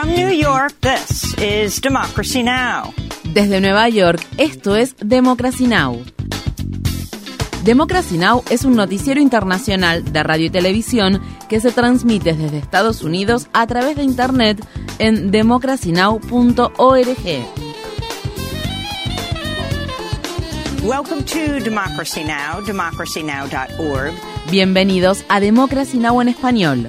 From New York, this is Democracy Now! Desde Nueva York, esto es Democracy Now! Democracy Now! es un noticiero internacional de radio y televisión que se transmite desde Estados Unidos a través de Internet en democracynow.org. Welcome to Democracy Now!, democracynow.org. Bienvenidos a Democracy Now! en español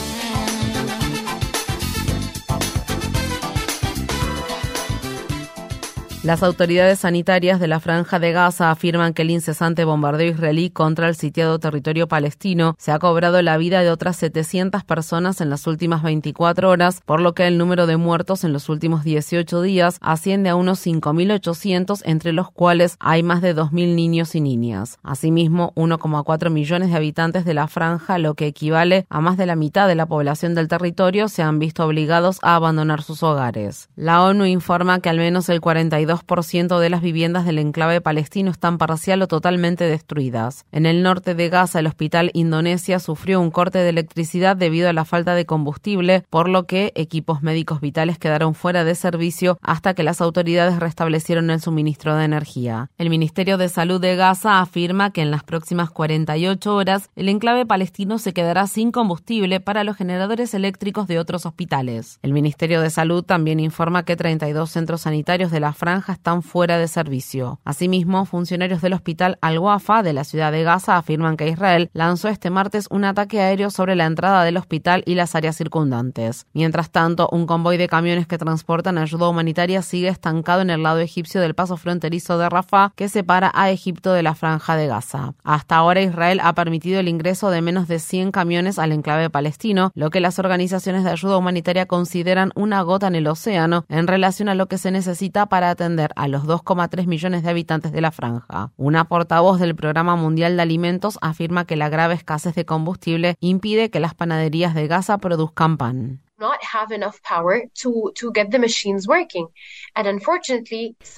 Las autoridades sanitarias de la franja de Gaza afirman que el incesante bombardeo israelí contra el sitiado territorio palestino se ha cobrado la vida de otras 700 personas en las últimas 24 horas, por lo que el número de muertos en los últimos 18 días asciende a unos 5.800, entre los cuales hay más de 2.000 niños y niñas. Asimismo, 1,4 millones de habitantes de la franja, lo que equivale a más de la mitad de la población del territorio, se han visto obligados a abandonar sus hogares. La ONU informa que al menos el 42 2% de las viviendas del enclave palestino están parcial o totalmente destruidas. En el norte de Gaza, el hospital Indonesia sufrió un corte de electricidad debido a la falta de combustible, por lo que equipos médicos vitales quedaron fuera de servicio hasta que las autoridades restablecieron el suministro de energía. El Ministerio de Salud de Gaza afirma que en las próximas 48 horas el enclave palestino se quedará sin combustible para los generadores eléctricos de otros hospitales. El Ministerio de Salud también informa que 32 centros sanitarios de la franja están fuera de servicio. Asimismo, funcionarios del hospital Al-Wafa de la ciudad de Gaza afirman que Israel lanzó este martes un ataque aéreo sobre la entrada del hospital y las áreas circundantes. Mientras tanto, un convoy de camiones que transportan ayuda humanitaria sigue estancado en el lado egipcio del paso fronterizo de Rafah que separa a Egipto de la franja de Gaza. Hasta ahora Israel ha permitido el ingreso de menos de 100 camiones al enclave palestino, lo que las organizaciones de ayuda humanitaria consideran una gota en el océano en relación a lo que se necesita para atender a los 2,3 millones de habitantes de la franja. Una portavoz del Programa Mundial de Alimentos afirma que la grave escasez de combustible impide que las panaderías de Gaza produzcan pan.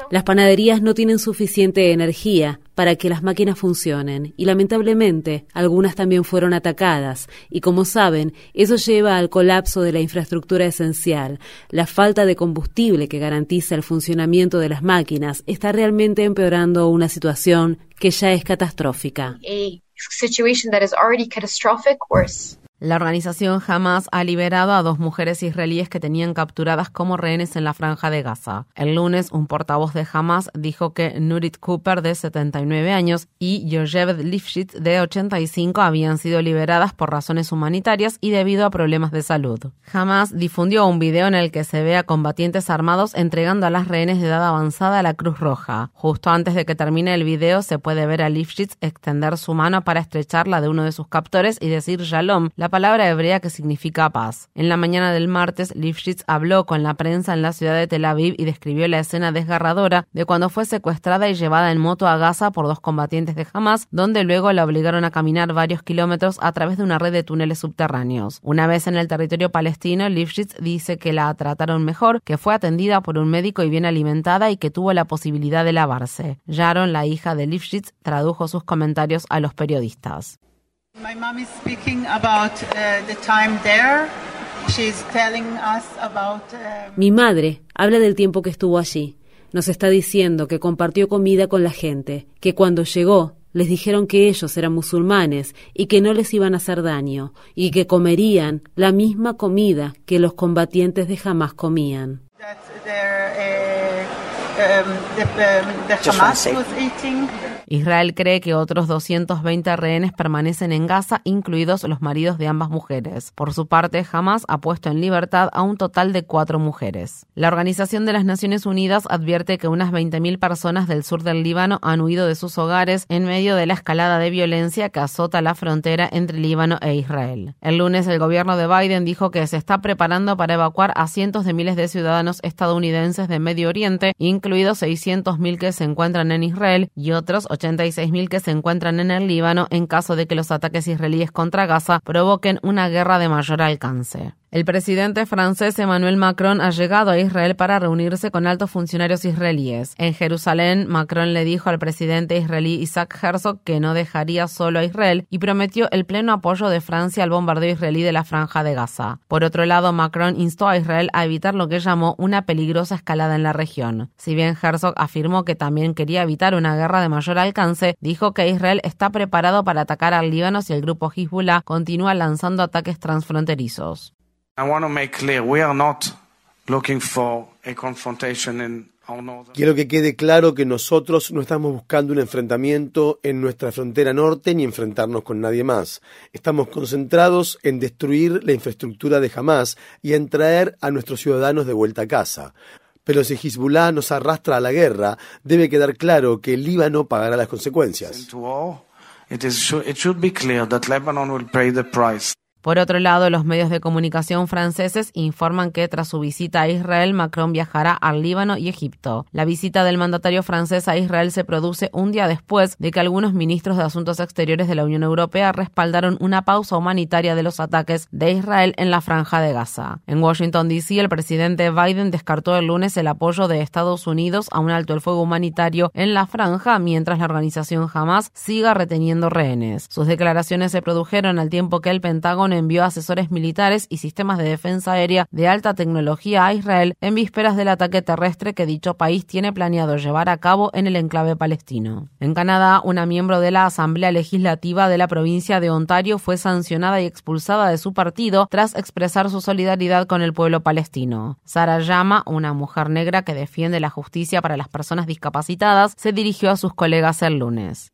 Las panaderías no tienen suficiente energía para que las máquinas funcionen y lamentablemente algunas también fueron atacadas y como saben, eso lleva al colapso de la infraestructura esencial. La falta de combustible que garantiza el funcionamiento de las máquinas está realmente empeorando una situación que ya es catastrófica. La organización Hamas ha liberado a dos mujeres israelíes que tenían capturadas como rehenes en la franja de Gaza. El lunes, un portavoz de Hamas dijo que Nurit Cooper, de 79 años, y Yojev Lifshitz, de 85, habían sido liberadas por razones humanitarias y debido a problemas de salud. Hamas difundió un video en el que se ve a combatientes armados entregando a las rehenes de edad avanzada a la Cruz Roja. Justo antes de que termine el video, se puede ver a Lifshitz extender su mano para estrechar la de uno de sus captores y decir Shalom, la palabra hebrea que significa paz. En la mañana del martes, Lifshitz habló con la prensa en la ciudad de Tel Aviv y describió la escena desgarradora de cuando fue secuestrada y llevada en moto a Gaza por dos combatientes de Hamas, donde luego la obligaron a caminar varios kilómetros a través de una red de túneles subterráneos. Una vez en el territorio palestino, Lifshitz dice que la trataron mejor, que fue atendida por un médico y bien alimentada y que tuvo la posibilidad de lavarse. Yaron, la hija de Lifshitz, tradujo sus comentarios a los periodistas. Mi madre habla del tiempo que estuvo allí. Nos está diciendo que compartió comida con la gente, que cuando llegó les dijeron que ellos eran musulmanes y que no les iban a hacer daño, y que comerían la misma comida que los combatientes de Hamas comían. Israel cree que otros 220 rehenes permanecen en Gaza, incluidos los maridos de ambas mujeres. Por su parte, Hamas ha puesto en libertad a un total de cuatro mujeres. La Organización de las Naciones Unidas advierte que unas 20.000 personas del sur del Líbano han huido de sus hogares en medio de la escalada de violencia que azota la frontera entre Líbano e Israel. El lunes, el gobierno de Biden dijo que se está preparando para evacuar a cientos de miles de ciudadanos estadounidenses de Medio Oriente, incluidos 600.000 que se encuentran en Israel y otros 86.000 que se encuentran en el Líbano en caso de que los ataques israelíes contra Gaza provoquen una guerra de mayor alcance. El presidente francés Emmanuel Macron ha llegado a Israel para reunirse con altos funcionarios israelíes. En Jerusalén, Macron le dijo al presidente israelí Isaac Herzog que no dejaría solo a Israel y prometió el pleno apoyo de Francia al bombardeo israelí de la franja de Gaza. Por otro lado, Macron instó a Israel a evitar lo que llamó una peligrosa escalada en la región. Si bien Herzog afirmó que también quería evitar una guerra de mayor alcance, dijo que Israel está preparado para atacar al Líbano si el grupo Hezbollah continúa lanzando ataques transfronterizos. Quiero que quede claro que nosotros no estamos buscando un enfrentamiento en nuestra frontera norte ni enfrentarnos con nadie más. Estamos concentrados en destruir la infraestructura de Hamas y en traer a nuestros ciudadanos de vuelta a casa. Pero si Hezbollah nos arrastra a la guerra, debe quedar claro que el Líbano pagará las consecuencias. Por otro lado, los medios de comunicación franceses informan que tras su visita a Israel, Macron viajará al Líbano y Egipto. La visita del mandatario francés a Israel se produce un día después de que algunos ministros de Asuntos Exteriores de la Unión Europea respaldaron una pausa humanitaria de los ataques de Israel en la franja de Gaza. En Washington, D.C., el presidente Biden descartó el lunes el apoyo de Estados Unidos a un alto el fuego humanitario en la franja mientras la organización Hamas siga reteniendo rehenes. Sus declaraciones se produjeron al tiempo que el Pentágono envió asesores militares y sistemas de defensa aérea de alta tecnología a Israel en vísperas del ataque terrestre que dicho país tiene planeado llevar a cabo en el enclave palestino. En Canadá, una miembro de la Asamblea Legislativa de la provincia de Ontario fue sancionada y expulsada de su partido tras expresar su solidaridad con el pueblo palestino. Sara Yama, una mujer negra que defiende la justicia para las personas discapacitadas, se dirigió a sus colegas el lunes.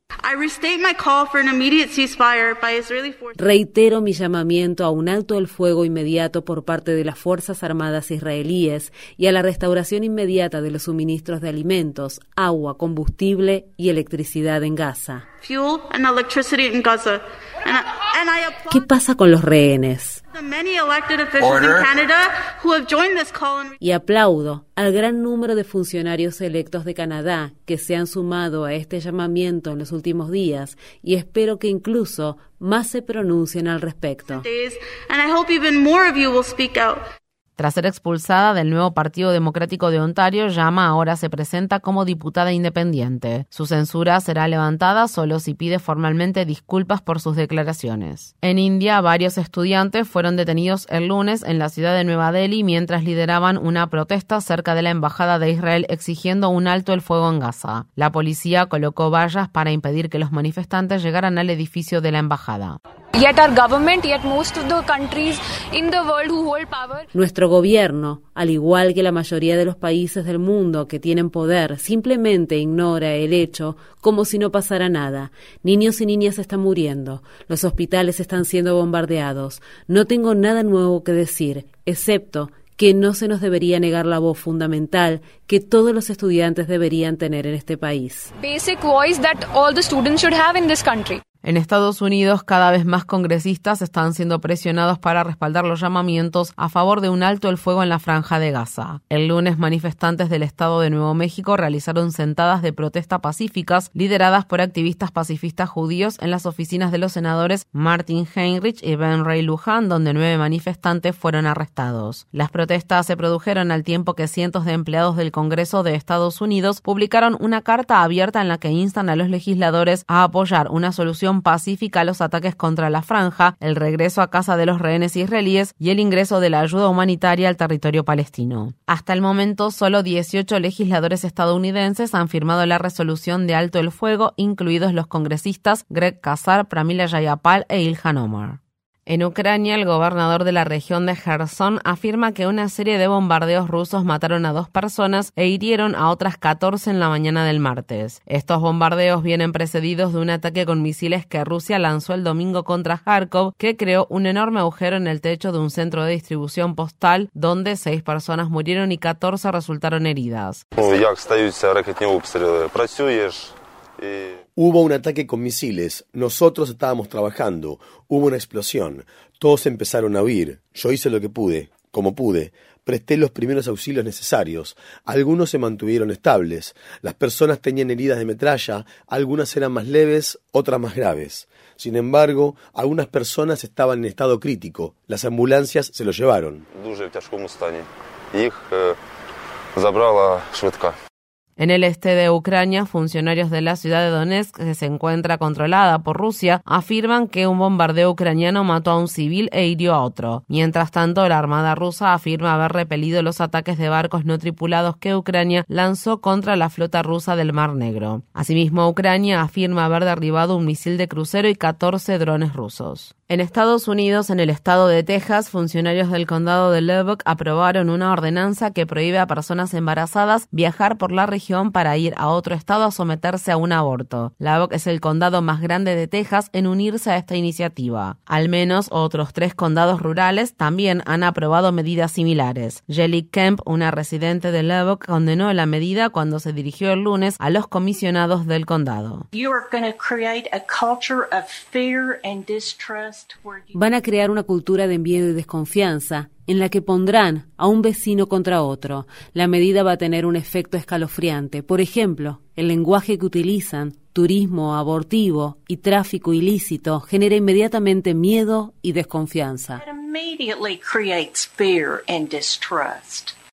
Reitero mi llamamiento a un alto el fuego inmediato por parte de las Fuerzas Armadas israelíes y a la restauración inmediata de los suministros de alimentos, agua, combustible y electricidad en Gaza. ¿Qué pasa con los rehenes? Y aplaudo al gran número de funcionarios electos de Canadá que se han sumado a este llamamiento en los últimos días y espero que incluso más se pronuncien al respecto. Tras ser expulsada del nuevo Partido Democrático de Ontario, Llama ahora se presenta como diputada independiente. Su censura será levantada solo si pide formalmente disculpas por sus declaraciones. En India, varios estudiantes fueron detenidos el lunes en la ciudad de Nueva Delhi mientras lideraban una protesta cerca de la embajada de Israel exigiendo un alto el fuego en Gaza. La policía colocó vallas para impedir que los manifestantes llegaran al edificio de la embajada. Nuestro gobierno, al igual que la mayoría de los países del mundo que tienen poder, simplemente ignora el hecho como si no pasara nada. Niños y niñas están muriendo, los hospitales están siendo bombardeados. No tengo nada nuevo que decir, excepto que no se nos debería negar la voz fundamental que todos los estudiantes deberían tener en este país. Basic voice that all the students should have in this country. En Estados Unidos, cada vez más congresistas están siendo presionados para respaldar los llamamientos a favor de un alto el fuego en la franja de Gaza. El lunes, manifestantes del estado de Nuevo México realizaron sentadas de protesta pacíficas lideradas por activistas pacifistas judíos en las oficinas de los senadores Martin Heinrich y Ben Ray Luján, donde nueve manifestantes fueron arrestados. Las protestas se produjeron al tiempo que cientos de empleados del Congreso de Estados Unidos publicaron una carta abierta en la que instan a los legisladores a apoyar una solución pacífica a los ataques contra la franja, el regreso a casa de los rehenes israelíes y el ingreso de la ayuda humanitaria al territorio palestino. Hasta el momento, solo 18 legisladores estadounidenses han firmado la resolución de alto el fuego, incluidos los congresistas Greg Casar, Pramila Jayapal e Ilhan Omar. En Ucrania, el gobernador de la región de Kherson afirma que una serie de bombardeos rusos mataron a dos personas e hirieron a otras 14 en la mañana del martes. Estos bombardeos vienen precedidos de un ataque con misiles que Rusia lanzó el domingo contra Kharkov, que creó un enorme agujero en el techo de un centro de distribución postal, donde seis personas murieron y 14 resultaron heridas. Hubo un ataque con misiles, nosotros estábamos trabajando, hubo una explosión, todos empezaron a huir, yo hice lo que pude, como pude. Presté los primeros auxilios necesarios. Algunos se mantuvieron estables. Las personas tenían heridas de metralla, algunas eran más leves, otras más graves. Sin embargo, algunas personas estaban en estado crítico. Las ambulancias se los llevaron. En el este de Ucrania, funcionarios de la ciudad de Donetsk, que se encuentra controlada por Rusia, afirman que un bombardeo ucraniano mató a un civil e hirió a otro. Mientras tanto, la Armada rusa afirma haber repelido los ataques de barcos no tripulados que Ucrania lanzó contra la flota rusa del Mar Negro. Asimismo, Ucrania afirma haber derribado un misil de crucero y 14 drones rusos. En Estados Unidos, en el estado de Texas, funcionarios del condado de Lubbock aprobaron una ordenanza que prohíbe a personas embarazadas viajar por la región para ir a otro estado a someterse a un aborto. Lubbock es el condado más grande de Texas en unirse a esta iniciativa. Al menos otros tres condados rurales también han aprobado medidas similares. Jelly Kemp, una residente de Lubbock, condenó la medida cuando se dirigió el lunes a los comisionados del condado. Van a crear una cultura de miedo y desconfianza en la que pondrán a un vecino contra otro. La medida va a tener un efecto escalofriante. Por ejemplo, el lenguaje que utilizan, turismo abortivo y tráfico ilícito, genera inmediatamente miedo y desconfianza.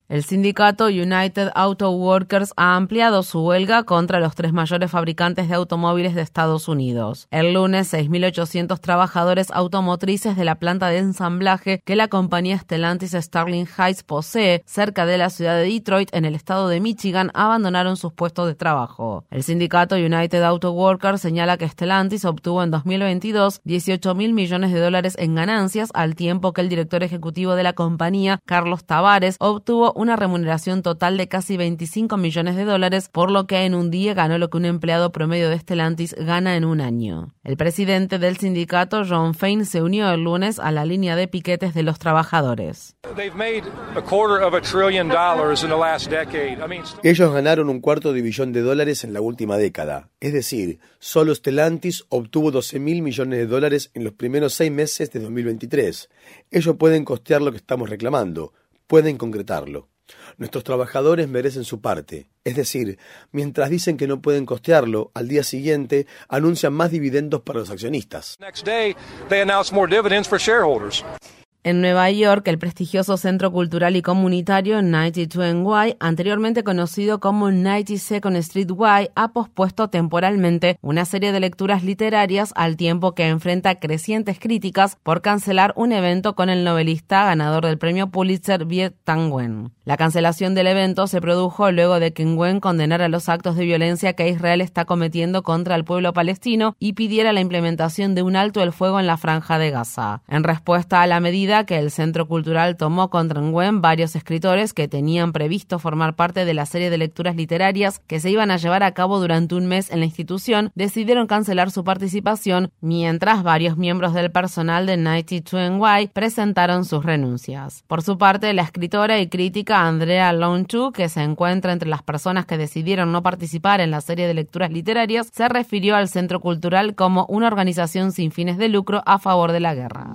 El sindicato United Auto Workers ha ampliado su huelga contra los tres mayores fabricantes de automóviles de Estados Unidos. El lunes, 6.800 trabajadores automotrices de la planta de ensamblaje que la compañía Stellantis Starling Heights posee cerca de la ciudad de Detroit, en el estado de Michigan, abandonaron sus puestos de trabajo. El sindicato United Auto Workers señala que Stellantis obtuvo en 2022 18 mil millones de dólares en ganancias, al tiempo que el director ejecutivo de la compañía, Carlos Tavares, obtuvo una remuneración total de casi 25 millones de dólares, por lo que en un día ganó lo que un empleado promedio de Stellantis gana en un año. El presidente del sindicato, John Fain, se unió el lunes a la línea de piquetes de los trabajadores. Ellos ganaron un cuarto de billón de dólares en la última década. Es decir, solo Stellantis obtuvo 12 mil millones de dólares en los primeros seis meses de 2023. Ellos pueden costear lo que estamos reclamando pueden concretarlo. Nuestros trabajadores merecen su parte, es decir, mientras dicen que no pueden costearlo, al día siguiente anuncian más dividendos para los accionistas. En Nueva York, el prestigioso centro cultural y comunitario 92 Y, anteriormente conocido como 92nd Street Y, ha pospuesto temporalmente una serie de lecturas literarias al tiempo que enfrenta crecientes críticas por cancelar un evento con el novelista ganador del premio Pulitzer Viet Thanh Nguyen. La cancelación del evento se produjo luego de que Nguyen condenara los actos de violencia que Israel está cometiendo contra el pueblo palestino y pidiera la implementación de un alto el fuego en la franja de Gaza. En respuesta a la medida, que el Centro Cultural tomó contra Nguyen varios escritores que tenían previsto formar parte de la serie de lecturas literarias que se iban a llevar a cabo durante un mes en la institución, decidieron cancelar su participación, mientras varios miembros del personal de 92NY presentaron sus renuncias. Por su parte, la escritora y crítica Andrea Lonchu, que se encuentra entre las personas que decidieron no participar en la serie de lecturas literarias, se refirió al Centro Cultural como una organización sin fines de lucro a favor de la guerra.